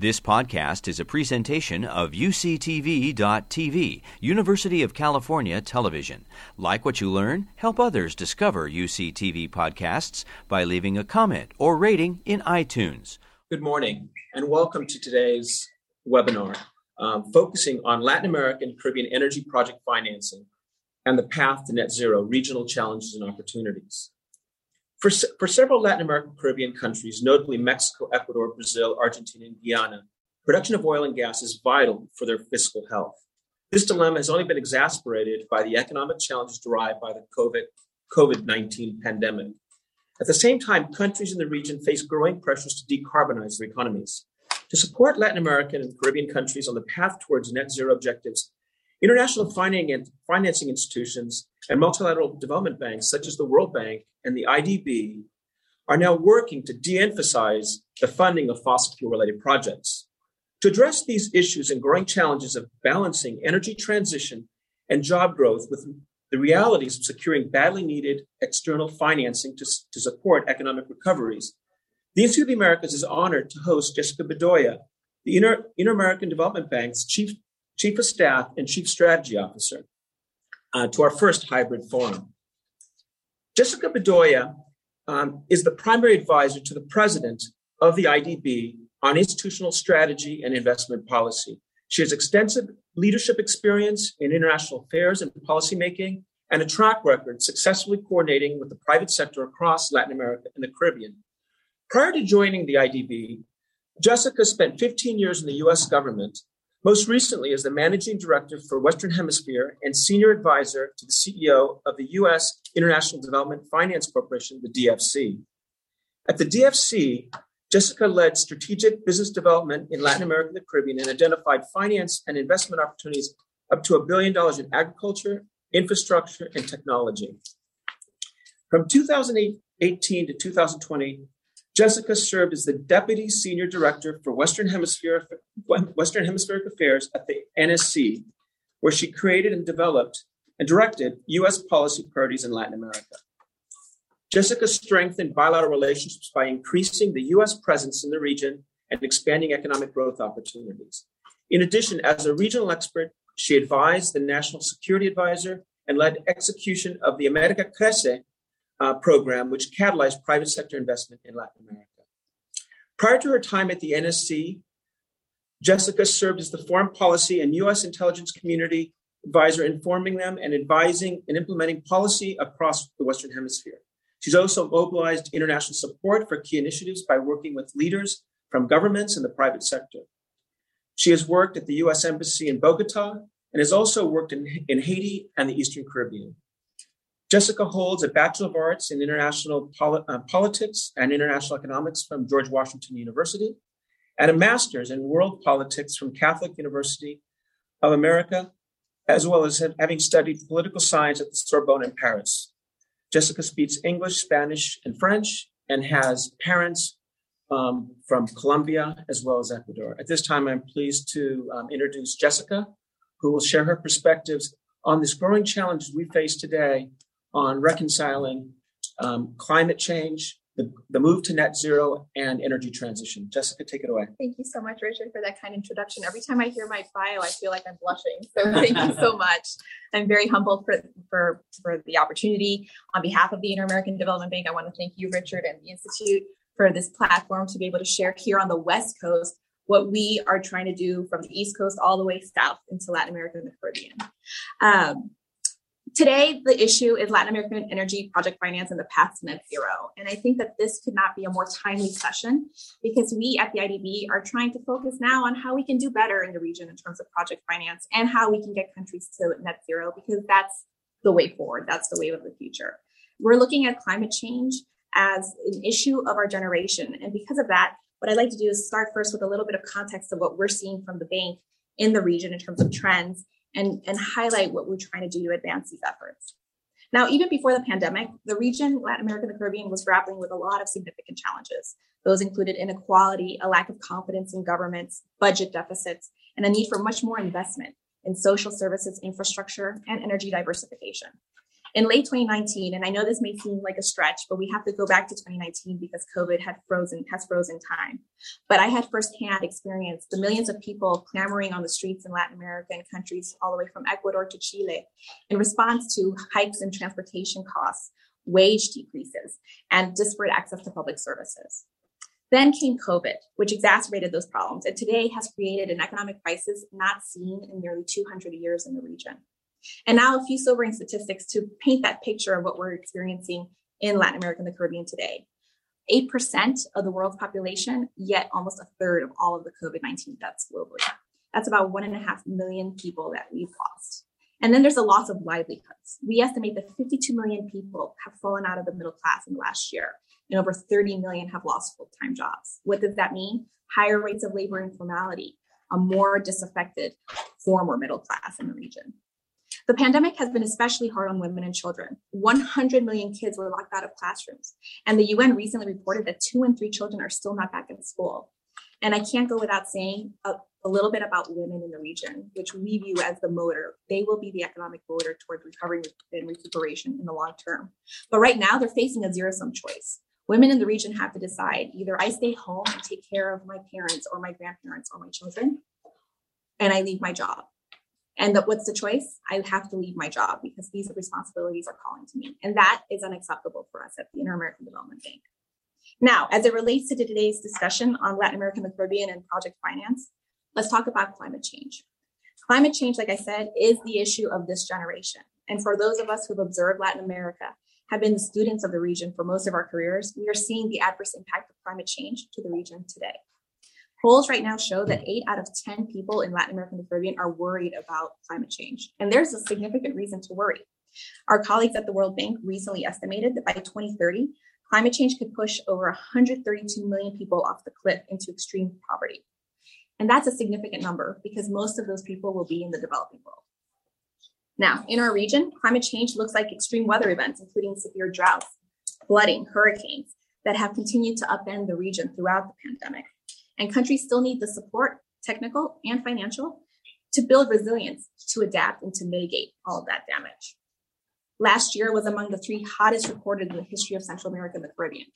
This podcast is a presentation of UCTV.tv, University of California Television. Like what you learn, help others discover UCTV podcasts by leaving a comment or rating in iTunes. Good morning, and welcome to today's webinar um, focusing on Latin American Caribbean energy project financing and the path to net zero, regional challenges and opportunities. For, for several Latin American Caribbean countries, notably Mexico, Ecuador, Brazil, Argentina, and Guyana, production of oil and gas is vital for their fiscal health. This dilemma has only been exacerbated by the economic challenges derived by the COVID 19 pandemic. At the same time, countries in the region face growing pressures to decarbonize their economies. To support Latin American and Caribbean countries on the path towards net zero objectives, international financing institutions and multilateral development banks, such as the World Bank and the IDB, are now working to de emphasize the funding of fossil fuel related projects. To address these issues and growing challenges of balancing energy transition and job growth with the realities of securing badly needed external financing to, to support economic recoveries, the Institute of the Americas is honored to host Jessica Bedoya, the Inter, Inter-American Development Bank's Chief, Chief of Staff and Chief Strategy Officer, uh, to our first hybrid forum. Jessica Bedoya um, is the primary advisor to the president of the IDB on institutional strategy and investment policy. She has extensive leadership experience in international affairs and policymaking and a track record successfully coordinating with the private sector across Latin America and the Caribbean. Prior to joining the IDB, Jessica spent 15 years in the US government most recently as the managing director for Western Hemisphere and senior advisor to the CEO of the U.S. International Development Finance Corporation, the DFC. At the DFC, Jessica led strategic business development in Latin America and the Caribbean and identified finance and investment opportunities up to a billion dollars in agriculture, infrastructure, and technology. From 2018 to 2020, Jessica served as the Deputy Senior Director for Western Hemisphere, Western Hemispheric Affairs at the NSC, where she created and developed and directed U.S. policy priorities in Latin America. Jessica strengthened bilateral relationships by increasing the U.S. presence in the region and expanding economic growth opportunities. In addition, as a regional expert, she advised the National Security Advisor and led execution of the America Crece uh, program, which catalyzed private sector investment in Latin America. Prior to her time at the NSC, Jessica served as the foreign policy and U.S. intelligence community advisor, informing them and advising and implementing policy across the Western Hemisphere. She's also mobilized international support for key initiatives by working with leaders from governments and the private sector. She has worked at the U.S. Embassy in Bogota and has also worked in, in Haiti and the Eastern Caribbean. Jessica holds a Bachelor of Arts in International Poli- uh, Politics and International Economics from George Washington University and a Master's in World Politics from Catholic University of America, as well as having studied political science at the Sorbonne in Paris. Jessica speaks English, Spanish, and French and has parents um, from Colombia as well as Ecuador. At this time, I'm pleased to um, introduce Jessica, who will share her perspectives on this growing challenge we face today on reconciling um, climate change, the, the move to net zero, and energy transition. Jessica, take it away. Thank you so much, Richard, for that kind introduction. Every time I hear my bio, I feel like I'm blushing. So thank you so much. I'm very humbled for, for, for the opportunity. On behalf of the Inter-American Development Bank, I want to thank you, Richard, and the Institute for this platform to be able to share here on the West Coast what we are trying to do from the East Coast all the way south into Latin America and the Caribbean. Um, Today, the issue is Latin American energy project finance and the path to net zero. And I think that this could not be a more timely session because we at the IDB are trying to focus now on how we can do better in the region in terms of project finance and how we can get countries to net zero because that's the way forward. That's the wave of the future. We're looking at climate change as an issue of our generation. And because of that, what I'd like to do is start first with a little bit of context of what we're seeing from the bank in the region in terms of trends and, and highlight what we're trying to do to advance these efforts. Now, even before the pandemic, the region, Latin America and the Caribbean, was grappling with a lot of significant challenges. Those included inequality, a lack of confidence in governments, budget deficits, and a need for much more investment in social services infrastructure and energy diversification. In late 2019, and I know this may seem like a stretch, but we have to go back to 2019 because COVID had frozen, has frozen time. But I had firsthand experience the millions of people clamoring on the streets in Latin America and countries all the way from Ecuador to Chile in response to hikes in transportation costs, wage decreases, and disparate access to public services. Then came COVID, which exacerbated those problems, and today has created an economic crisis not seen in nearly 200 years in the region. And now, a few sobering statistics to paint that picture of what we're experiencing in Latin America and the Caribbean today. 8% of the world's population, yet almost a third of all of the COVID 19 deaths globally. That's about one and a half million people that we've lost. And then there's a loss of livelihoods. We estimate that 52 million people have fallen out of the middle class in the last year, and over 30 million have lost full time jobs. What does that mean? Higher rates of labor informality, a more disaffected former middle class in the region. The pandemic has been especially hard on women and children. 100 million kids were locked out of classrooms. And the UN recently reported that two in three children are still not back in school. And I can't go without saying a, a, little bit about women in the region, which we view as the motor. They will be the economic motor towards recovery and recuperation in the long term. But right now, they're facing a zero sum choice. Women in the region have to decide either I stay home and take care of my parents or my grandparents or my children, and I leave my job. And the, what's the choice? I have to leave my job because these responsibilities are calling to me. And that is unacceptable for us at the Inter American Development Bank. Now, as it relates to today's discussion on Latin America and the Caribbean and project finance, let's talk about climate change. Climate change, like I said, is the issue of this generation. And for those of us who've observed Latin America, have been the students of the region for most of our careers, we are seeing the adverse impact of climate change to the region today. Polls right now show that eight out of 10 people in Latin America and the Caribbean are worried about climate change. And there's a significant reason to worry. Our colleagues at the World Bank recently estimated that by 2030, climate change could push over 132 million people off the cliff into extreme poverty. And that's a significant number because most of those people will be in the developing world. Now, in our region, climate change looks like extreme weather events, including severe droughts, flooding, hurricanes, that have continued to upend the region throughout the pandemic. And countries still need the support, technical and financial, to build resilience, to adapt, and to mitigate all of that damage. Last year was among the three hottest recorded in the history of Central America and the Caribbean.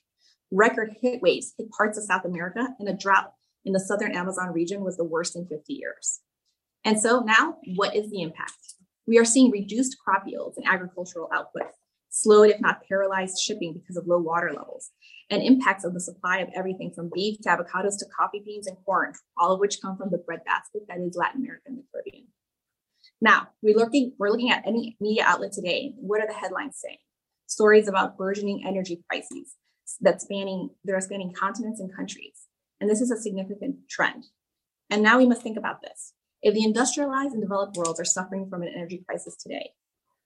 Record heat waves hit parts of South America, and a drought in the southern Amazon region was the worst in 50 years. And so now, what is the impact? We are seeing reduced crop yields and agricultural output, slowed, if not paralyzed, shipping because of low water levels, and impacts on the supply of everything from beef to avocados to coffee beans and corn, all of which come from the breadbasket that is Latin America and the Caribbean. Now, we're looking, we're looking at any media outlet today. What are the headlines saying? Stories about burgeoning energy crises that spanning, that are spanning continents and countries. And this is a significant trend. And now we must think about this. If the industrialized and developed worlds are suffering from an energy crisis today,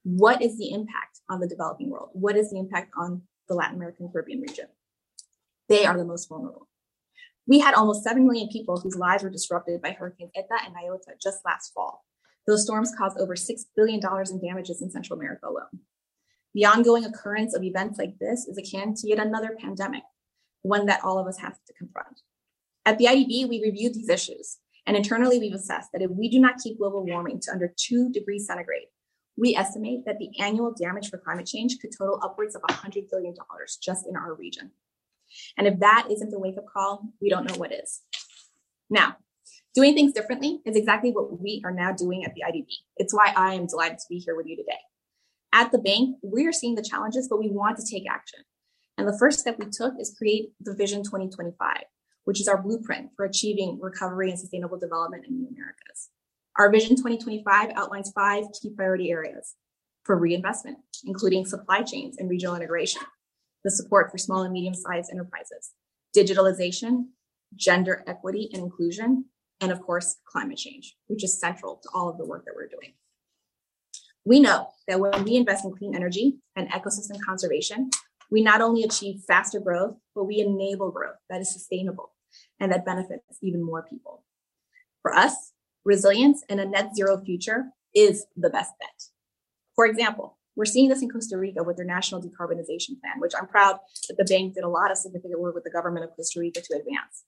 what is the impact on the developing world? What is the impact on the Latin American Caribbean region? They are the most vulnerable. We had almost 7 million people whose lives were disrupted by Hurricanes Eta and Iota just last fall. Those storms caused over $6 billion in damages in Central America alone. The ongoing occurrence of events like this is akin to yet another pandemic, one that all of us have to confront. At the IDB, we reviewed these issues, and internally we've assessed that if we do not keep global warming to under 2 degrees centigrade, we estimate that the annual damage for climate change could total upwards of $100 billion just in our region. And if that isn't a wake up call, we don't know what is. Now, doing things differently is exactly what we are now doing at the IDB. It's why I am delighted to be here with you today. At the bank, we are seeing the challenges, but we want to take action. And the first step we took is create the Vision 2025, which is our blueprint for achieving recovery and sustainable development in the Americas. Our Vision 2025 outlines five key priority areas for reinvestment, including supply chains and regional integration, the support for small and medium sized enterprises, digitalization, gender equity and inclusion, and of course, climate change, which is central to all of the work that we're doing. We know that when we invest in clean energy and ecosystem conservation, we not only achieve faster growth, but we enable growth that is sustainable and that benefits even more people. For us, resilience and a net zero future is the best bet. For example, we're seeing this in Costa Rica with their national decarbonization plan, which I'm proud that the bank did a lot of significant work with the government of Costa Rica to advance.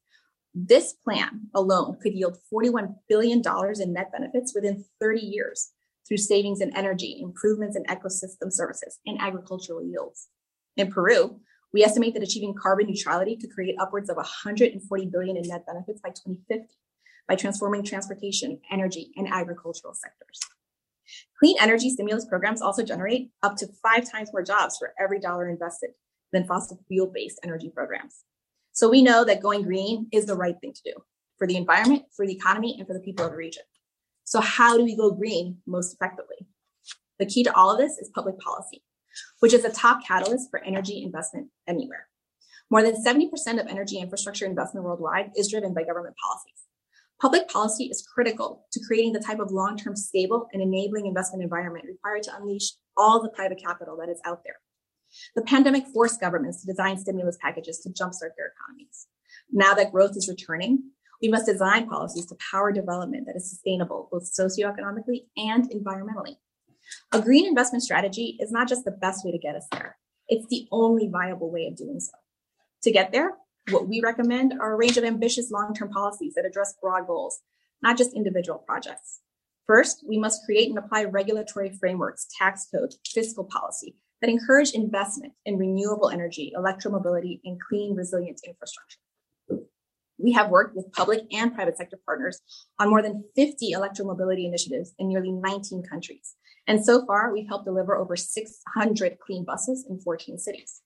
This plan alone could yield $41 billion in net benefits within 30 years through savings in energy, improvements in ecosystem services, and agricultural yields. In Peru, we estimate that achieving carbon neutrality could create upwards of 140 billion in net benefits by 2050 by transforming transportation, energy, and agricultural sectors. Clean energy stimulus programs also generate up to five times more jobs for every dollar invested than fossil fuel based energy programs. So we know that going green is the right thing to do for the environment, for the economy, and for the people of the region. So, how do we go green most effectively? The key to all of this is public policy, which is a top catalyst for energy investment anywhere. More than 70% of energy infrastructure investment worldwide is driven by government policies. Public policy is critical to creating the type of long term stable and enabling investment environment required to unleash all the private capital that is out there. The pandemic forced governments to design stimulus packages to jumpstart their economies. Now that growth is returning, we must design policies to power development that is sustainable both socioeconomically and environmentally. A green investment strategy is not just the best way to get us there, it's the only viable way of doing so. To get there, what we recommend are a range of ambitious long term policies that address broad goals, not just individual projects. First, we must create and apply regulatory frameworks, tax codes, fiscal policy that encourage investment in renewable energy, electromobility, and clean, resilient infrastructure. We have worked with public and private sector partners on more than 50 electromobility initiatives in nearly 19 countries. And so far, we've helped deliver over 600 clean buses in 14 cities.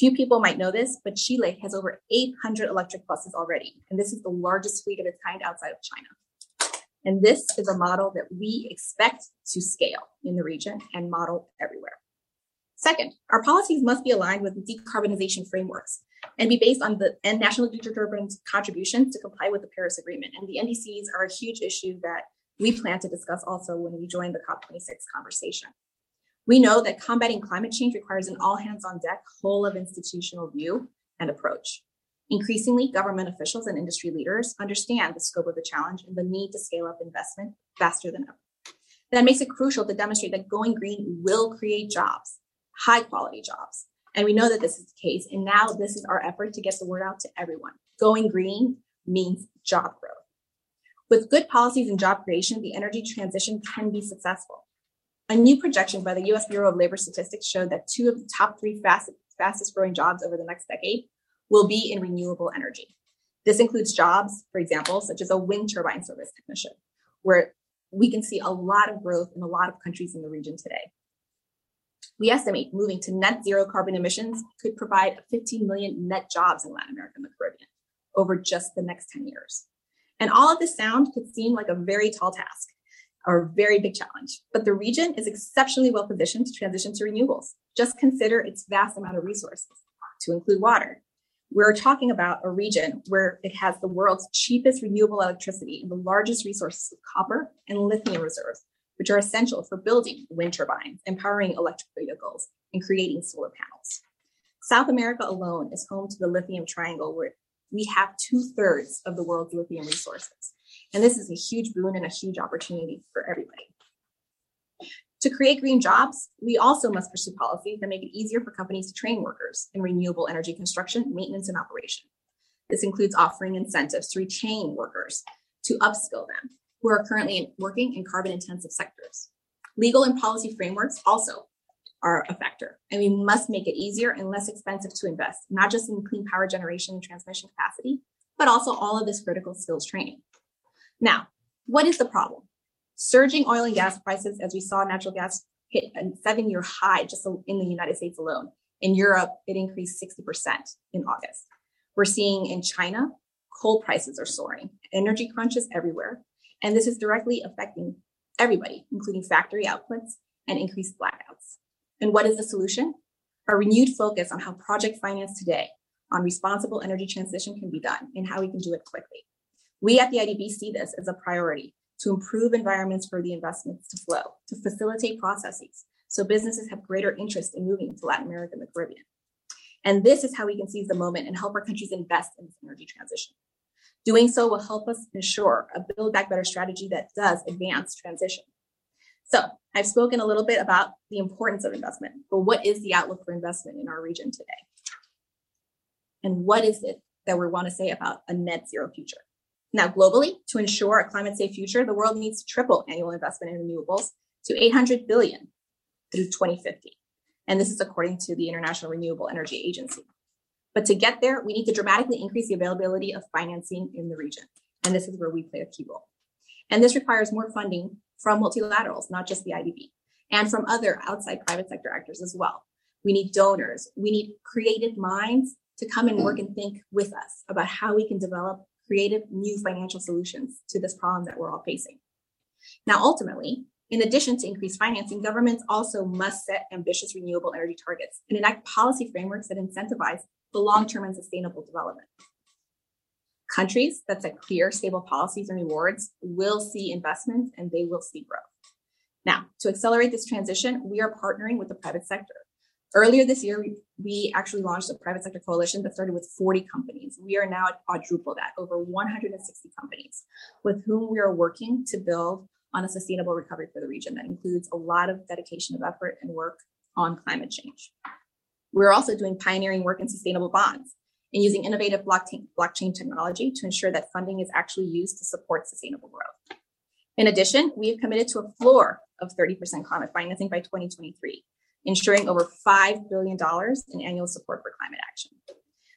Few people might know this, but Chile has over 800 electric buses already, and this is the largest fleet of its kind outside of China. And this is a model that we expect to scale in the region and model everywhere. Second, our policies must be aligned with decarbonization frameworks and be based on the and national determined contributions to comply with the Paris Agreement. And the NDCs are a huge issue that we plan to discuss also when we join the COP26 conversation. We know that combating climate change requires an all hands on deck, whole of institutional view and approach. Increasingly, government officials and industry leaders understand the scope of the challenge and the need to scale up investment faster than ever. That makes it crucial to demonstrate that going green will create jobs high quality jobs. And we know that this is the case. And now this is our effort to get the word out to everyone. Going green means job growth. With good policies and job creation, the energy transition can be successful. A new projection by the US Bureau of Labor Statistics showed that two of the top three fastest, fastest growing jobs over the next decade will be in renewable energy. This includes jobs, for example, such as a wind turbine service technician, where we can see a lot of growth in a lot of countries in the region today. We estimate moving to net zero carbon emissions could provide 15 million net jobs in Latin America and the Caribbean over just the next 10 years. And all of this sound could seem like a very tall task or a very big challenge, but the region is exceptionally well positioned to transition to renewables. Just consider its vast amount of resources, to include water. We're talking about a region where it has the world's cheapest renewable electricity and the largest resources of copper and lithium reserves, which are essential for building wind turbines, empowering electric vehicles, and creating solar panels. South America alone is home to the lithium triangle, where we have two thirds of the world's lithium resources. And this is a huge boon and a huge opportunity for everybody. To create green jobs, we also must pursue policies that make it easier for companies to train workers in renewable energy construction, maintenance, and operation. This includes offering incentives to retain workers, to upskill them, who are currently working in carbon intensive sectors. Legal and policy frameworks also are a factor, and we must make it easier and less expensive to invest, not just in clean power generation and transmission capacity, but also all of this critical skills training. Now, what is the problem? Surging oil and gas prices, as we saw natural gas hit a seven year high just in the United States alone. In Europe, it increased 60% in August. We're seeing in China, coal prices are soaring, energy crunches everywhere, and this is directly affecting everybody, including factory outputs and increased blackouts. And what is the solution? A renewed focus on how project finance today on responsible energy transition can be done and how we can do it quickly. We at the IDB see this as a priority to improve environments for the investments to flow, to facilitate processes so businesses have greater interest in moving to Latin America and the Caribbean. And this is how we can seize the moment and help our countries invest in this energy transition. Doing so will help us ensure a Build Back Better strategy that does advance transition. So I've spoken a little bit about the importance of investment, but what is the outlook for investment in our region today? And what is it that we want to say about a net zero future? Now, globally, to ensure a climate safe future, the world needs to triple annual investment in renewables to 800 billion through 2050. And this is according to the International Renewable Energy Agency. But to get there, we need to dramatically increase the availability of financing in the region. And this is where we play a key role. And this requires more funding from multilaterals, not just the IDB, and from other outside private sector actors as well. We need donors. We need creative minds to come and work and think with us about how we can develop creative new financial solutions to this problem that we're all facing. Now, ultimately, in addition to increased financing, governments also must set ambitious renewable energy targets and enact policy frameworks that incentivize the long-term and sustainable development. Countries that set clear, stable policies and rewards will see investments and they will see growth. Now, to accelerate this transition, we are partnering with the private sector Earlier this year, we, actually launched a private sector coalition that started with 40 companies. We are now at quadruple that, over 160 companies with whom we are working to build on a sustainable recovery for the region that includes a lot of dedication of effort and work on climate change. We're also doing pioneering work in sustainable bonds and using innovative blockchain technology to ensure that funding is actually used to support sustainable growth. In addition, we have committed to a floor of 30% climate financing by 2023 ensuring over $5 billion in annual support for climate action.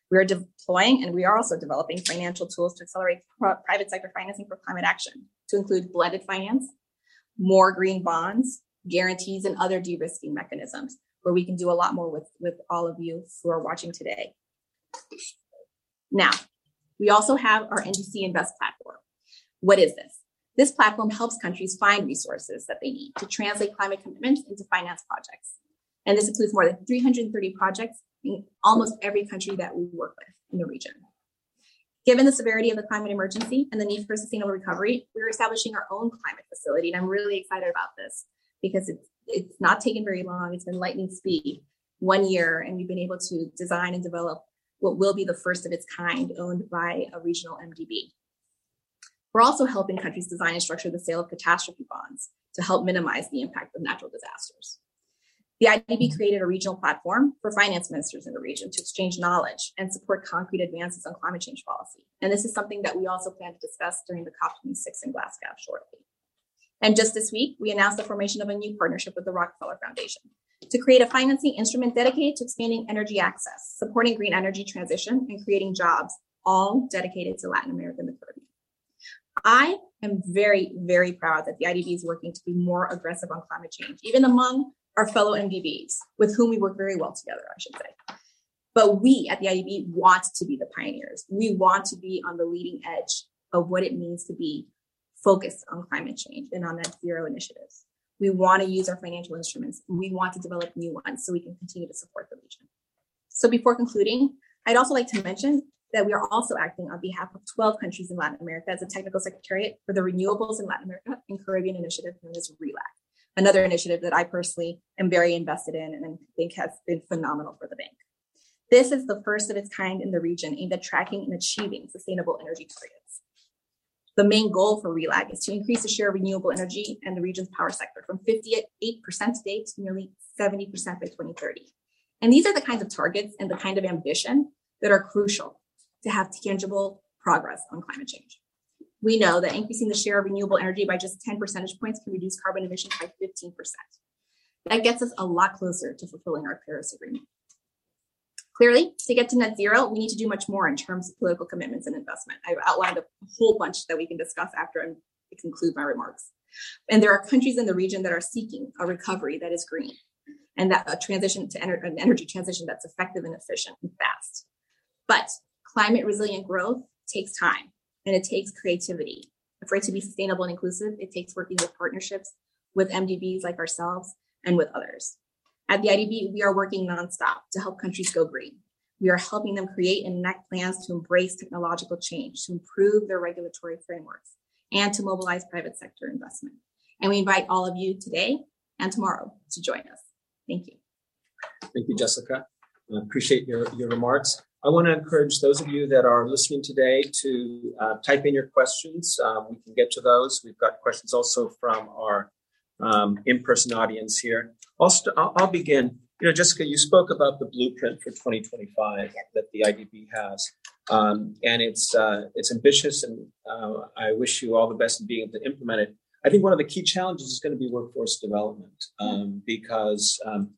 We are deploying and we are also developing financial tools to accelerate private sector financing for climate action, to include blended finance, more green bonds, guarantees, and other de risking mechanisms, where we can do a lot more with, with all of you who are watching today. Now, we also have our NDC Invest platform. What is this? This platform helps countries find resources that they need to translate climate commitments into finance projects. And this includes more than 330 projects in almost every country that we work with in the region. Given the severity of the climate emergency and the need for sustainable recovery, we're establishing our own climate facility. And I'm really excited about this because it's, it's not taken very long. It's been lightning speed, one year, and we've been able to design and develop what will be the first of its kind owned by a regional MDB. We're also helping countries design and structure the sale of catastrophe bonds to help minimize the impact of natural disasters. The IDB mm-hmm. created a regional platform for finance ministers in the region to exchange knowledge and support concrete advances on climate change policy. And this is something that we also plan to discuss during the COP26 in Glasgow shortly. And just this week, we announced the formation of a new partnership with the Rockefeller Foundation to create a financing instrument dedicated to expanding energy access, supporting green energy transition, and creating jobs, all dedicated to Latin America and the Caribbean. I am very, very proud that the IDB is working to be more aggressive on climate change, even among our fellow MDBs with whom we work very well together, I should say. But we at the IDB want to be the pioneers. We want to be on the leading edge of what it means to be focused on climate change and on net zero initiatives. We want to use our financial instruments. We want to develop new ones so we can continue to support the region. So before concluding, I'd also like to mention that we are also acting on behalf of 12 countries in Latin America as a technical secretariat for the Renewables in Latin America and Caribbean Initiative known as RELAC another initiative that I personally am very invested in and think has been phenomenal for the bank. This is the first of its kind in the region aimed at tracking and achieving sustainable energy targets. The main goal for RELAC is to increase the share of renewable energy in the region's power sector from 58% today to nearly 70% by 2030. And these are the kinds of targets and the kind of ambition that are crucial to have tangible progress on climate change we know that increasing the share of renewable energy by just 10 percentage points can reduce carbon emissions by 15%. That gets us a lot closer to fulfilling our Paris Agreement. Clearly, to get to net zero, we need to do much more in terms of political commitments and investment. I've outlined a whole bunch that we can discuss after I conclude my remarks. And there are countries in the region that are seeking a recovery that is green and that a transition to ener- an energy transition that's effective and efficient and fast. But climate resilient growth takes time and it takes creativity. For it to be sustainable and inclusive, it takes working with partnerships with MDBs like ourselves and with others. At the IDB, we are working nonstop to help countries go green. We are helping them create and enact plans to embrace technological change, to improve their regulatory frameworks, and to mobilize private sector investment. And we invite all of you today and tomorrow to join us. Thank you. Thank you, Jessica. I appreciate your, your remarks. I want to encourage those of you that are listening today to uh, type in your questions. Um, we can get to those. We've got questions also from our um, in-person audience here. I'll, st- I'll, begin. You know, Jessica, you spoke about the blueprint for 2025 that the IDB has. Um, and it's uh, it's ambitious, and uh, I wish you all the best in being able to implement it. I think one of the key challenges is going to be workforce development um, because um,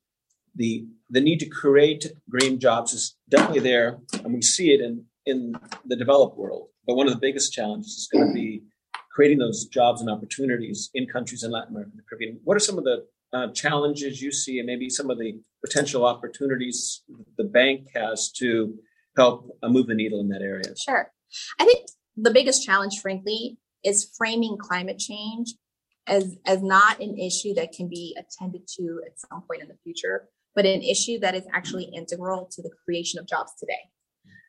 the the need to create green jobs is definitely there, and we see it in in the developed world. But one of the biggest challenges is going to be creating those jobs and opportunities in countries in Latin America and the Caribbean. What are some of the uh, challenges you see, and maybe some of the potential opportunities the bank has to help uh, move the needle in that area? Sure. I think the biggest challenge, frankly, is framing climate change as as not an issue that can be attended to at some point in the future, but an issue that is actually integral to the creation of jobs today.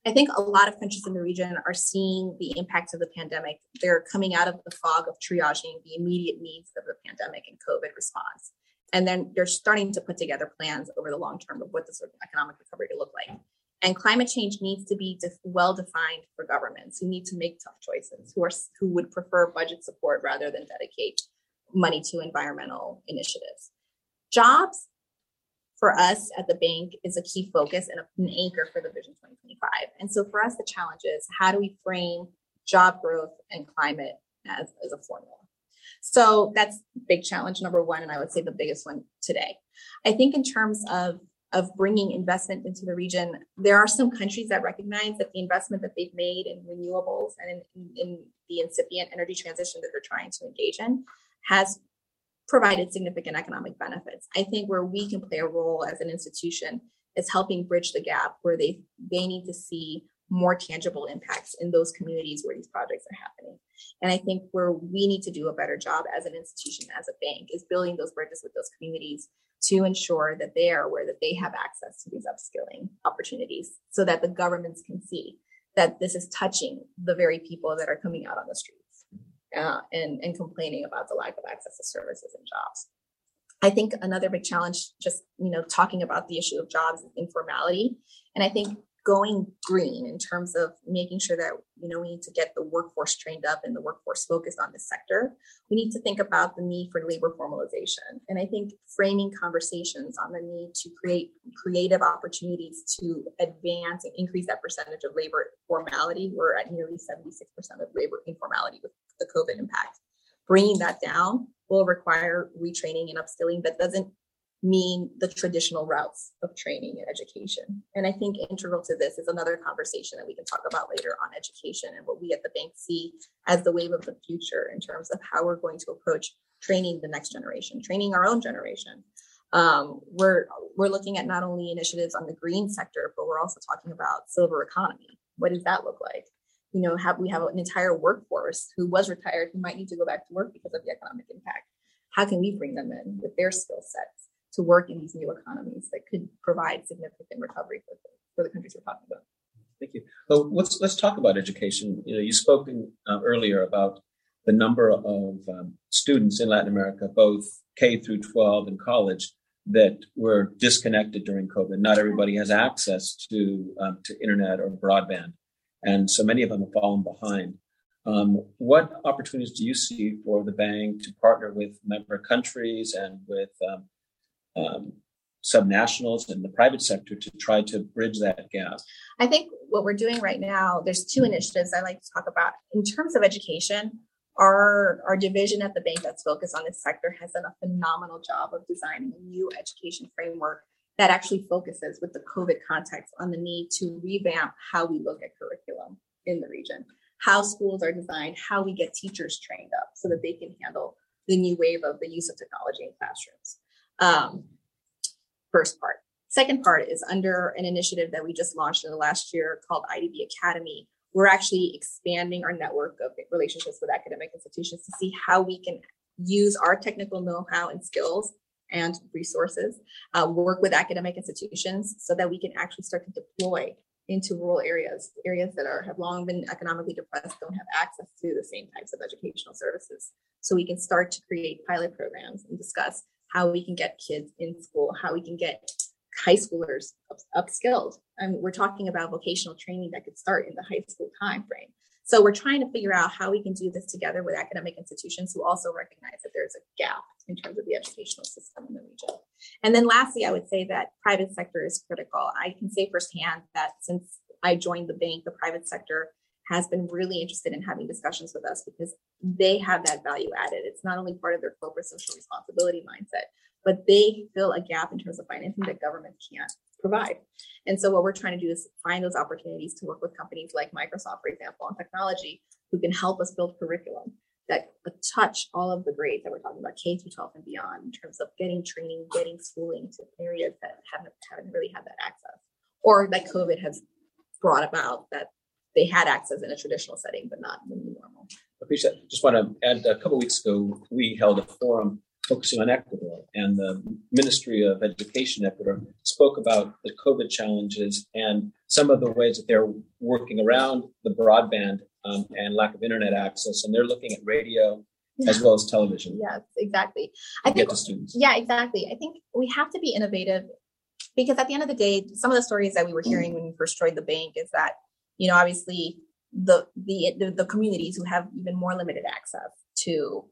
I think a lot of countries in the region are seeing the impacts of the pandemic. They're coming out of the fog of triaging the immediate needs of the pandemic and COVID response. And then they're starting to put together plans over the long term of what this sort of economic recovery to look like. And climate change needs to be def- well defined for governments who need to make tough choices, who are who would prefer budget support rather than dedicate money to environmental initiatives. Jobs for us at the bank is a key focus and an anchor for the Vision 2025. And so for us, the challenge is how do we frame job growth and climate as, as a formula? So that's big challenge number one, and I would say the biggest one today. I think in terms of of bringing investment into the region, there are some countries that recognize that the investment that they've made in renewables and in, in the incipient energy transition that they're trying to engage in has provided significant economic benefits. I think where we can play a role as an institution is helping bridge the gap where they they need to see more tangible impacts in those communities where these projects are happening. And I think where we need to do a better job as an institution, as a bank, is building those bridges with those communities to ensure that they are aware that they have access to these upskilling opportunities so that the governments can see that this is touching the very people that are coming out on the streets uh, and, and complaining about the lack of access to services and jobs. I think another big challenge, just you know, talking about the issue of jobs is informality, and I think going green in terms of making sure that you know we need to get the workforce trained up and the workforce focused on this sector we need to think about the need for labor formalization. And i think framing conversations on the need to create creative opportunities to advance and increase that percentage of labor formality we're at nearly 76% of labor informality with the covid impact. Bringing that down will require retraining and upskilling that doesn't mean the traditional routes of training and education. And I think integral to this is another conversation that we can talk about later on education and what we at the bank see as the wave of the future in terms of how we're going to approach training the next generation, training our own generation. Um, we're we're looking at not only initiatives on the green sector, but we're also talking about silver economy. What does that look like? You know, have we have an entire workforce who was retired who might need to go back to work because of the economic impact? How can we bring them in with their skill sets? To work in these new economies that could provide significant recovery for the, for the countries we're talking about. Thank you. Well, let's let's talk about education. You know, you spoke uh, earlier about the number of um, students in Latin America, both K through 12 and college, that were disconnected during COVID. Not everybody has access to um, to internet or broadband, and so many of them have fallen behind. Um, what opportunities do you see for the bank to partner with member countries and with um, um, subnationals and the private sector to try to bridge that gap? I think what we're doing right now, there's two initiatives I like to talk about. In terms of education, our, our division at the bank that's focused on this sector has done a phenomenal job of designing a new education framework that actually focuses with the COVID context on the need to revamp how we look at curriculum in the region, how schools are designed, how we get teachers trained up so that they can handle the new wave of the use of technology in classrooms. Um, first part. Second part is under an initiative that we just launched in the last year called IDB Academy. We're actually expanding our network of relationships with academic institutions to see how we can use our technical know-how and skills and resources, uh, work with academic institutions so that we can actually start to deploy into rural areas, areas that are have long been economically depressed, don't have access to the same types of educational services. So we can start to create pilot programs and discuss how we can get kids in school, how we can get high schoolers up, upskilled. And we're talking about vocational training that could start in the high school time frame. So we're trying to figure out how we can do this together with academic institutions who also recognize that there's a gap in terms of the educational system in the region. And then lastly, I would say that private sector is critical. I can say firsthand that since I joined the bank, the private sector has been really interested in having discussions with us because they have that value added. It's not only part of their corporate social responsibility mindset, but they fill a gap in terms of financing that government can't provide. And so what we're trying to do is find those opportunities to work with companies like Microsoft, for example, on technology, who can help us build curriculum that touch all of the grades that we're talking about, K through 12 and beyond, in terms of getting training, getting schooling to areas that haven't, haven't really had that access, or that COVID has brought about that they had access in a traditional setting, but not in the normal. I appreciate it. Just want to add a couple weeks ago, we held a forum focusing on Ecuador, and the Ministry of Education Ecuador spoke about the COVID challenges and some of the ways that they're working around the broadband um, and lack of internet access. And they're looking at radio yeah. as well as television. Yes, exactly. I think, get to students. Yeah, exactly. I think we have to be innovative because at the end of the day, some of the stories that we were hearing when we first joined the bank is that, you know, obviously the the the, communities who have even more limited access to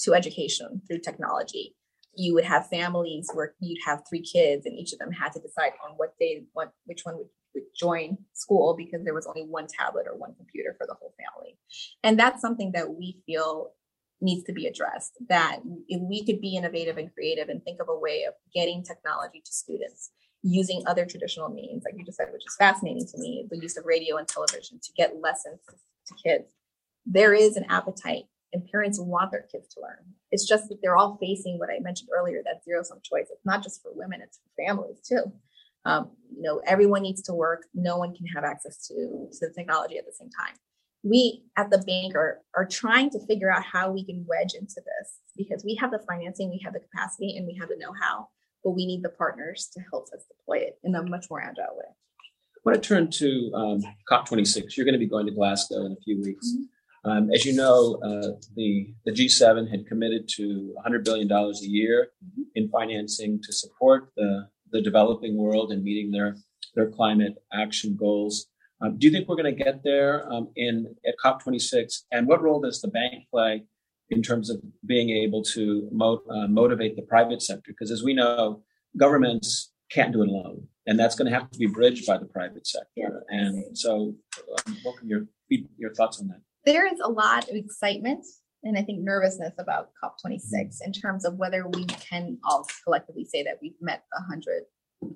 to education through technology. You would have families where you'd have three kids and each of them had to decide on what they want which one would, would join school because there was only one tablet or one computer for the whole family. And that's something that we feel needs to be addressed that if we could be innovative and creative and think of a way of getting technology to students using other traditional means like you just said which is fascinating to me the use of radio and television to get lessons to kids there is an appetite and parents want their kids to learn. It's just that they're all facing what I mentioned earlier that zero sum choice. It's not just for women, it's for families too. Um, you know, everyone needs to work. No one can have access to, to the technology at the same time. We at the bank are, are trying to figure out how we can wedge into this because we have the financing, we have the capacity, and we have the know how, but we need the partners to help us deploy it in a much more agile way. I want to turn to um, COP26. You're going to be going to Glasgow in a few weeks. Mm-hmm. Um, as you know, uh, the, the G7 had committed to $100 billion a year mm-hmm. in financing to support the, the developing world and meeting their, their climate action goals. Um, do you think we're going to get there um, in at COP26? And what role does the bank play in terms of being able to mo- uh, motivate the private sector? Because as we know, governments can't do it alone, and that's going to have to be bridged by the private sector. Yeah. And so, um, welcome your your thoughts on that there is a lot of excitement and I think nervousness about COP26 in terms of whether we can all collectively say that we've met the hundred,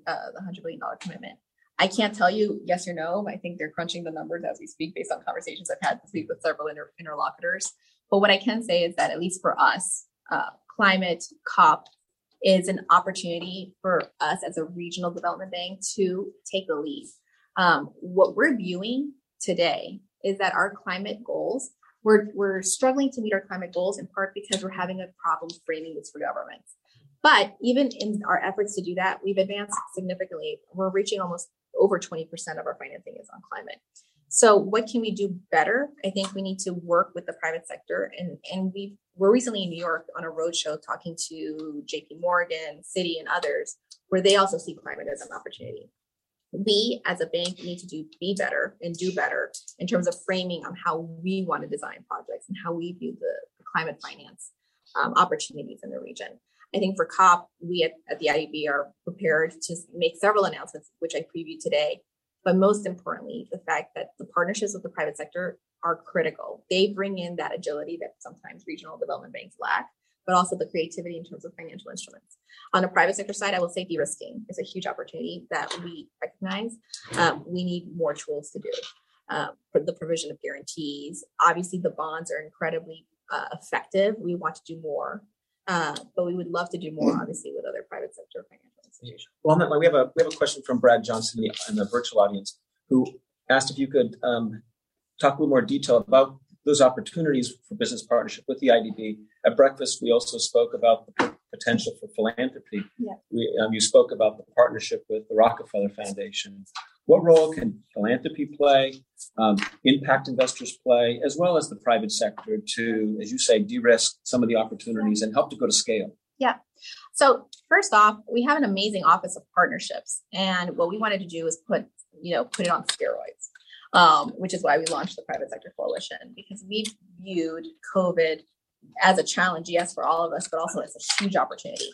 uh, the hundred billion dollar commitment. I can't tell you yes or no. I think they're crunching the numbers as we speak based on conversations I've had this week with several inter- interlocutors. But what I can say is that at least for us, uh, climate COP is an opportunity for us as a regional development bank to take the lead. Um, what we're viewing today is that our climate goals, we're, we're struggling to meet our climate goals in part because we're having a problem framing this for governments. But even in our efforts to do that, we've advanced significantly. We're reaching almost over 20% of our financing is on climate. So what can we do better? I think we need to work with the private sector and, and we we're recently in New York on a roadshow talking to JP Morgan, Citi, and others, where they also see climate as an opportunity we as a bank need to do be better and do better in terms of framing on how we want to design projects and how we view the, the climate finance um, opportunities in the region. I think for COP, we at, at the IDB are prepared to make several announcements, which I previewed today. But most importantly, the fact that the partnerships with the private sector are critical. They bring in that agility that sometimes regional development banks lack but also the creativity in terms of financial instruments. On the private sector side, I will say de-risking is a huge opportunity that we recognize. Um, we need more tools to do. Um, the provision of guarantees. Obviously, the bonds are incredibly uh, effective. We want to do more, uh, but we would love to do more, obviously, with other private sector financial Well, we have a we have a question from Brad Johnson in the virtual audience who asked if you could um, talk a little more detail about those opportunities for business partnership with the IDB. At breakfast, we also spoke about the potential for philanthropy. Yeah. We, um, you spoke about the partnership with the Rockefeller Foundation. What role can philanthropy play, um, impact investors play, as well as the private sector to, as you say, de-risk some of the opportunities and help to go to scale? Yeah. So first off, we have an amazing office of partnerships, and what we wanted to do is put you know put it on steroids um, which is why we launched the Private Sector Coalition because we viewed COVID as a challenge, yes, for all of us, but also as a huge opportunity.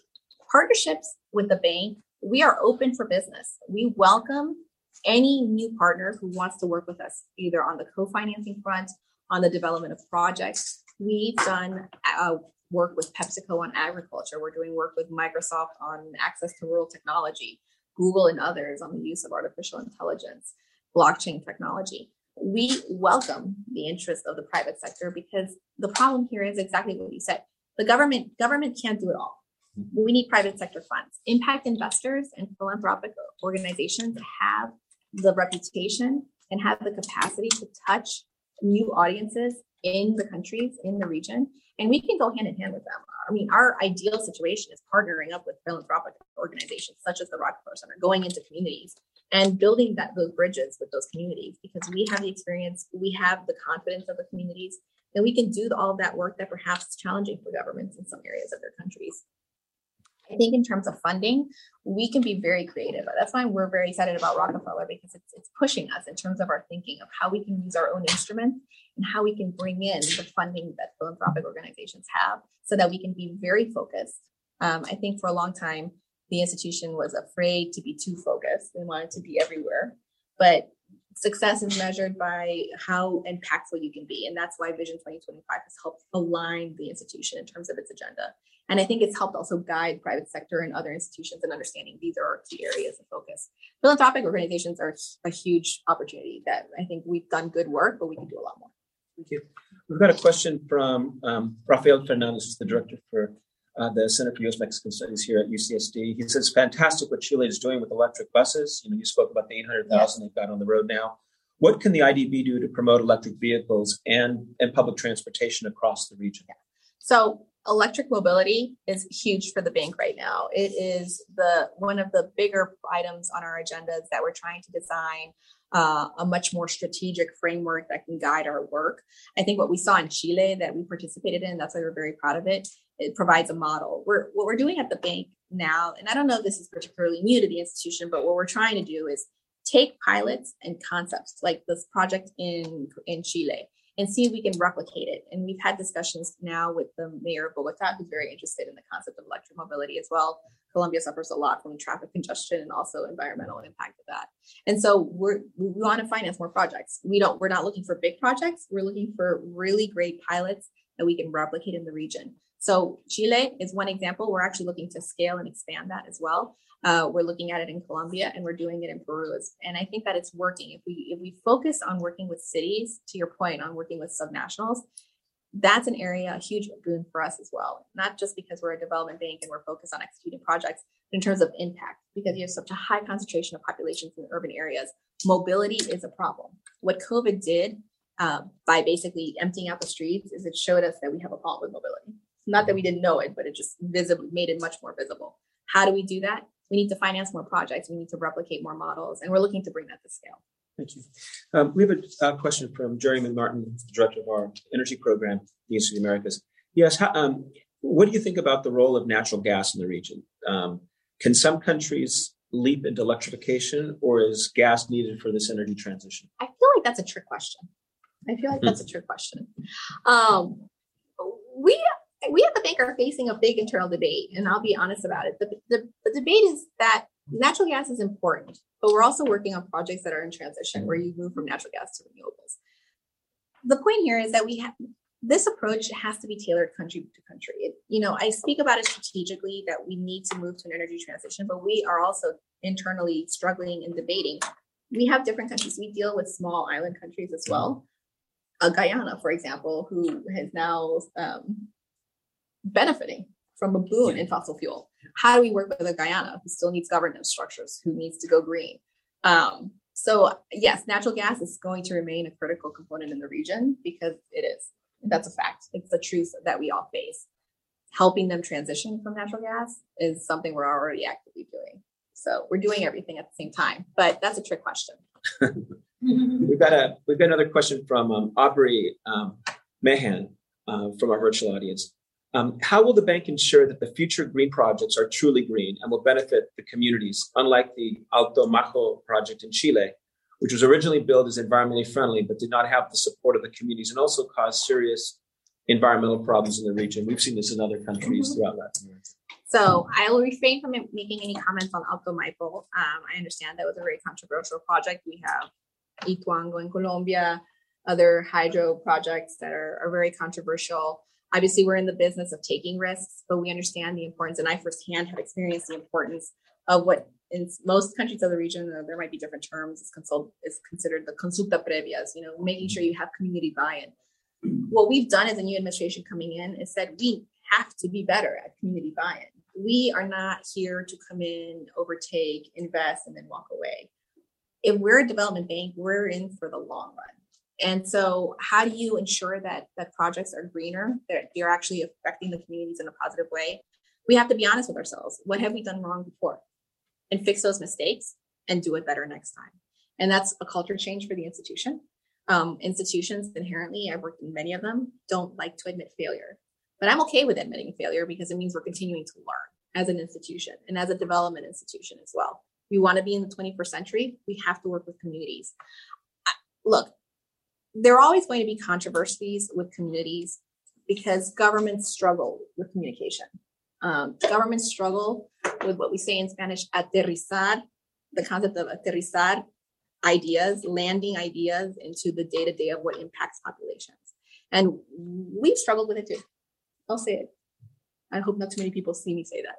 Partnerships with the bank, we are open for business. We welcome any new partner who wants to work with us, either on the co-financing front, on the development of projects. We've done uh, work with PepsiCo on agriculture. We're doing work with Microsoft on access to rural technology, Google and others on the use of artificial intelligence, blockchain technology. We welcome the interest of the private sector because the problem here is exactly what you said. The government government can't do it all. Mm-hmm. We need private sector funds. Impact investors and philanthropic organizations have the reputation and have the capacity to touch new audiences in the countries in the region and we can go hand in hand with them. I mean our ideal situation is partnering up with philanthropic organizations such as the rockefeller center going into communities and building that those bridges with those communities because we have the experience we have the confidence of the communities and we can do all that work that perhaps is challenging for governments in some areas of their countries I think in terms of funding, we can be very creative. That's why we're very excited about Rockefeller because it's, it's pushing us in terms of our thinking of how we can use our own instruments and how we can bring in the funding that philanthropic organizations have so that we can be very focused. Um, I think for a long time, the institution was afraid to be too focused and wanted to be everywhere. But success is measured by how impactful you can be. And that's why Vision 2025 has helped align the institution in terms of its agenda. And I think it's helped also guide private sector and other institutions in understanding these are our key areas of focus. Philanthropic organizations are a huge opportunity that I think we've done good work, but we can do a lot more. Thank you. We've got a question from um, Rafael Fernandez, the director for uh, the Center for U.S. Mexican Studies here at UCSD. He says, "Fantastic what Chile is doing with electric buses. You know, you spoke about the 800,000 they've got on the road now. What can the IDB do to promote electric vehicles and and public transportation across the region?" So electric mobility is huge for the bank right now. It is the one of the bigger items on our agendas that we're trying to design uh, a much more strategic framework that can guide our work. I think what we saw in Chile that we participated in, that's why we're very proud of it. It provides a model. We're, what we're doing at the bank now, and I don't know if this is particularly new to the institution, but what we're trying to do is take pilots and concepts like this project in in Chile and see if we can replicate it. And we've had discussions now with the mayor of Bogota, who's very interested in the concept of electric mobility as well. Colombia suffers a lot from traffic congestion and also environmental impact of that. And so we're we want to finance more projects. We don't we're not looking for big projects. We're looking for really great pilots that we can replicate in the region. So Chile is one example. We're actually looking to scale and expand that as well. Uh, we're looking at it in Colombia and we're doing it in Peru. And I think that it's working. If we if we focus on working with cities, to your point, on working with subnationals, that's an area, a huge boon for us as well. Not just because we're a development bank and we're focused on executing projects, but in terms of impact, because you have such a high concentration of populations in urban areas. Mobility is a problem. What COVID did uh, by basically emptying out the streets is it showed us that we have a problem with mobility. Not that we didn't know it, but it just visibly made it much more visible. How do we do that? We need to finance more projects. We need to replicate more models, and we're looking to bring that to scale. Thank you. Um, we have a, question from Jerry Martin, the director of our energy program, the Institute of the Americas. Yes, how, um, what do you think about the role of natural gas in the region? Um, can some countries leap into electrification, or is gas needed for this energy transition? I feel like that's a trick question. I feel like that's a trick question. Um, we at the bank are facing a big internal debate, and I'll be honest about it. The, the, the debate is that natural gas is important, but we're also working on projects that are in transition where you move from natural gas to renewables. The point here is that we have this approach has to be tailored country to country. It, you know, I speak about it strategically that we need to move to an energy transition, but we are also internally struggling and debating. We have different countries. We deal with small island countries as well. Uh, Guyana, for example, who has now um, benefiting from a boon in fossil fuel. How do we work with a Guyana who still needs governance structures, who needs to go green? Um, so yes, natural gas is going to remain a critical component in the region because it is. That's a fact. It's the truth that we all face. Helping them transition from natural gas is something we're already actively doing. So we're doing everything at the same time, but that's a trick question. we've got a we've got another question from um, Aubrey um, Mahan uh, from our virtual audience. Um, how will the bank ensure that the future green projects are truly green and will benefit the communities, unlike the Alto Maipo project in Chile, which was originally built as environmentally friendly but did not have the support of the communities and also caused serious environmental problems in the region. We've seen this in other countries mm-hmm. throughout Latin America. So I will refrain from making any comments on Alto Maipo. Um, I understand that was a very controversial project. We have Ituango in Colombia, other hydro projects that are, are very controversial. Obviously, we're in the business of taking risks, but we understand the importance, and I firsthand have experienced the importance of what in most countries of the region, there might be different terms, is, consult, is considered the consulta previas, you know, making sure you have community buy-in. What we've done as a new administration coming in is said we have to be better at community buy-in. We are not here to come in, overtake, invest, and then walk away. If we're a development bank, we're in for the long run. And so, how do you ensure that that projects are greener, that they're actually affecting the communities in a positive way? We have to be honest with ourselves. What have we done wrong before? And fix those mistakes and do it better next time. And that's a culture change for the institution. Um, institutions inherently, I've worked in many of them, don't like to admit failure. But I'm okay with admitting failure because it means we're continuing to learn as an institution and as a development institution as well. We want to be in the 21st century. We have to work with communities. Look, there are always going to be controversies with communities because governments struggle with communication. Um, governments struggle with what we say in Spanish, aterrizar, the concept of aterrizar ideas, landing ideas into the day to day of what impacts populations. And we've struggled with it too. I'll say it. I hope not too many people see me say that.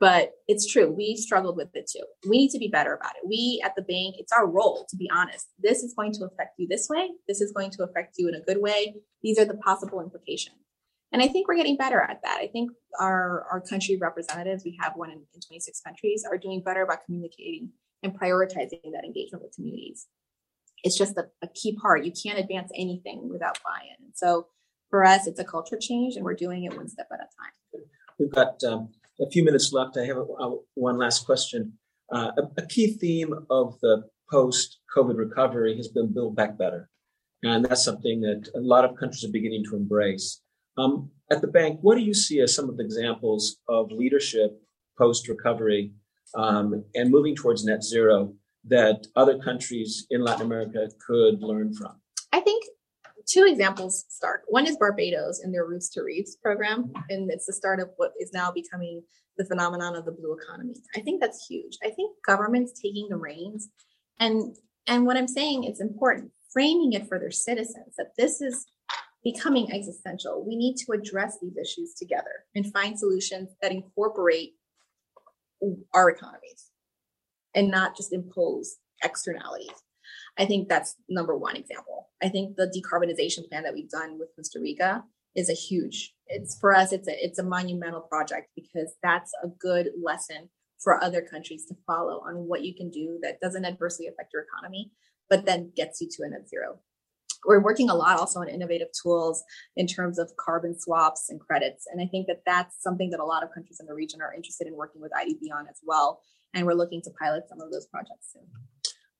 But it's true. We struggled with it too. We need to be better about it. We at the bank, it's our role to be honest. This is going to affect you this way. This is going to affect you in a good way. These are the possible implications. And I think we're getting better at that. I think our, our country representatives, we have one in, in 26 countries, are doing better about communicating and prioritizing that engagement with communities. It's just a, a key part. You can't advance anything without buy-in. And so for us, it's a culture change, and we're doing it one step at a time. We've got um, a few minutes left. I have a, a, one last question. Uh, a, a, key theme of the post COVID recovery has been Build Back Better. And that's something that a lot of countries are beginning to embrace. Um, at the bank, what do you see as some of the examples of leadership post recovery um, and moving towards net zero that other countries in Latin America could learn from? I think two examples start. One is Barbados and their Roots to Reefs program, and it's the start of what is now becoming the phenomenon of the blue economy. I think that's huge. I think governments taking the reins and and what I'm saying it's important framing it for their citizens that this is becoming existential. We need to address these issues together and find solutions that incorporate our economies and not just impose externalities. I think that's number one example. I think the decarbonization plan that we've done with Costa Rica is a huge. It's for us. It's a it's a monumental project because that's a good lesson for other countries to follow on what you can do that doesn't adversely affect your economy, but then gets you to a net zero. We're working a lot also on innovative tools in terms of carbon swaps and credits, and I think that that's something that a lot of countries in the region are interested in working with IDB on as well. And we're looking to pilot some of those projects soon.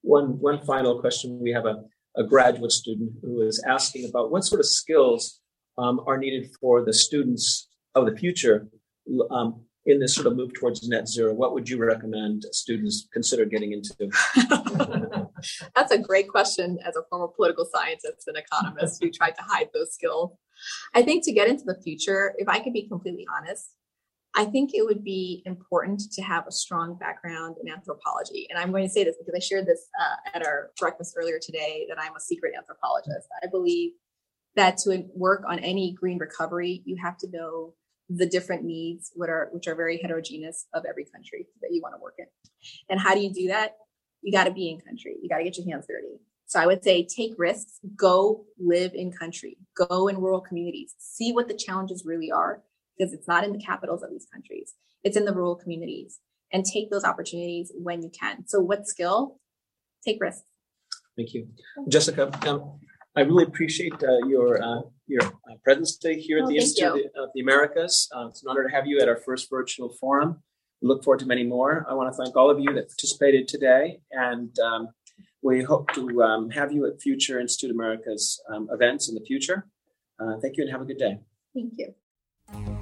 One one final question: We have a a graduate student who is asking about what sort of skills um, are needed for the students of the future um, in this sort of move towards net zero. What would you recommend students consider getting into? That's a great question as a former political scientist and economist who tried to hide those skills. I think to get into the future, if I could be completely honest, I think it would be important to have a strong background in anthropology. And I'm going to say this because I shared this uh, at our breakfast earlier today that I'm a secret anthropologist. I believe that to work on any green recovery, you have to know the different needs, which are which are very heterogeneous of every country that you want to work in. And how do you do that? You got to be in country. You got to get your hands dirty. So I would say take risks, go live in country, go in rural communities, see what the challenges really are, because it's not in the capitals of these countries. It's in the rural communities and take those opportunities when you can. So what skill? Take risks. Thank you. Jessica, um, I really appreciate uh, your uh, your uh, presence today here at oh, the Institute of the, of the, Americas. Uh, it's an honor to have you at our first virtual forum. We look forward to many more. I want to thank all of you that participated today, and um, we hope to um, have you at future Institute of Americas um, events in the future. Uh, thank you, and have a good day. Thank you.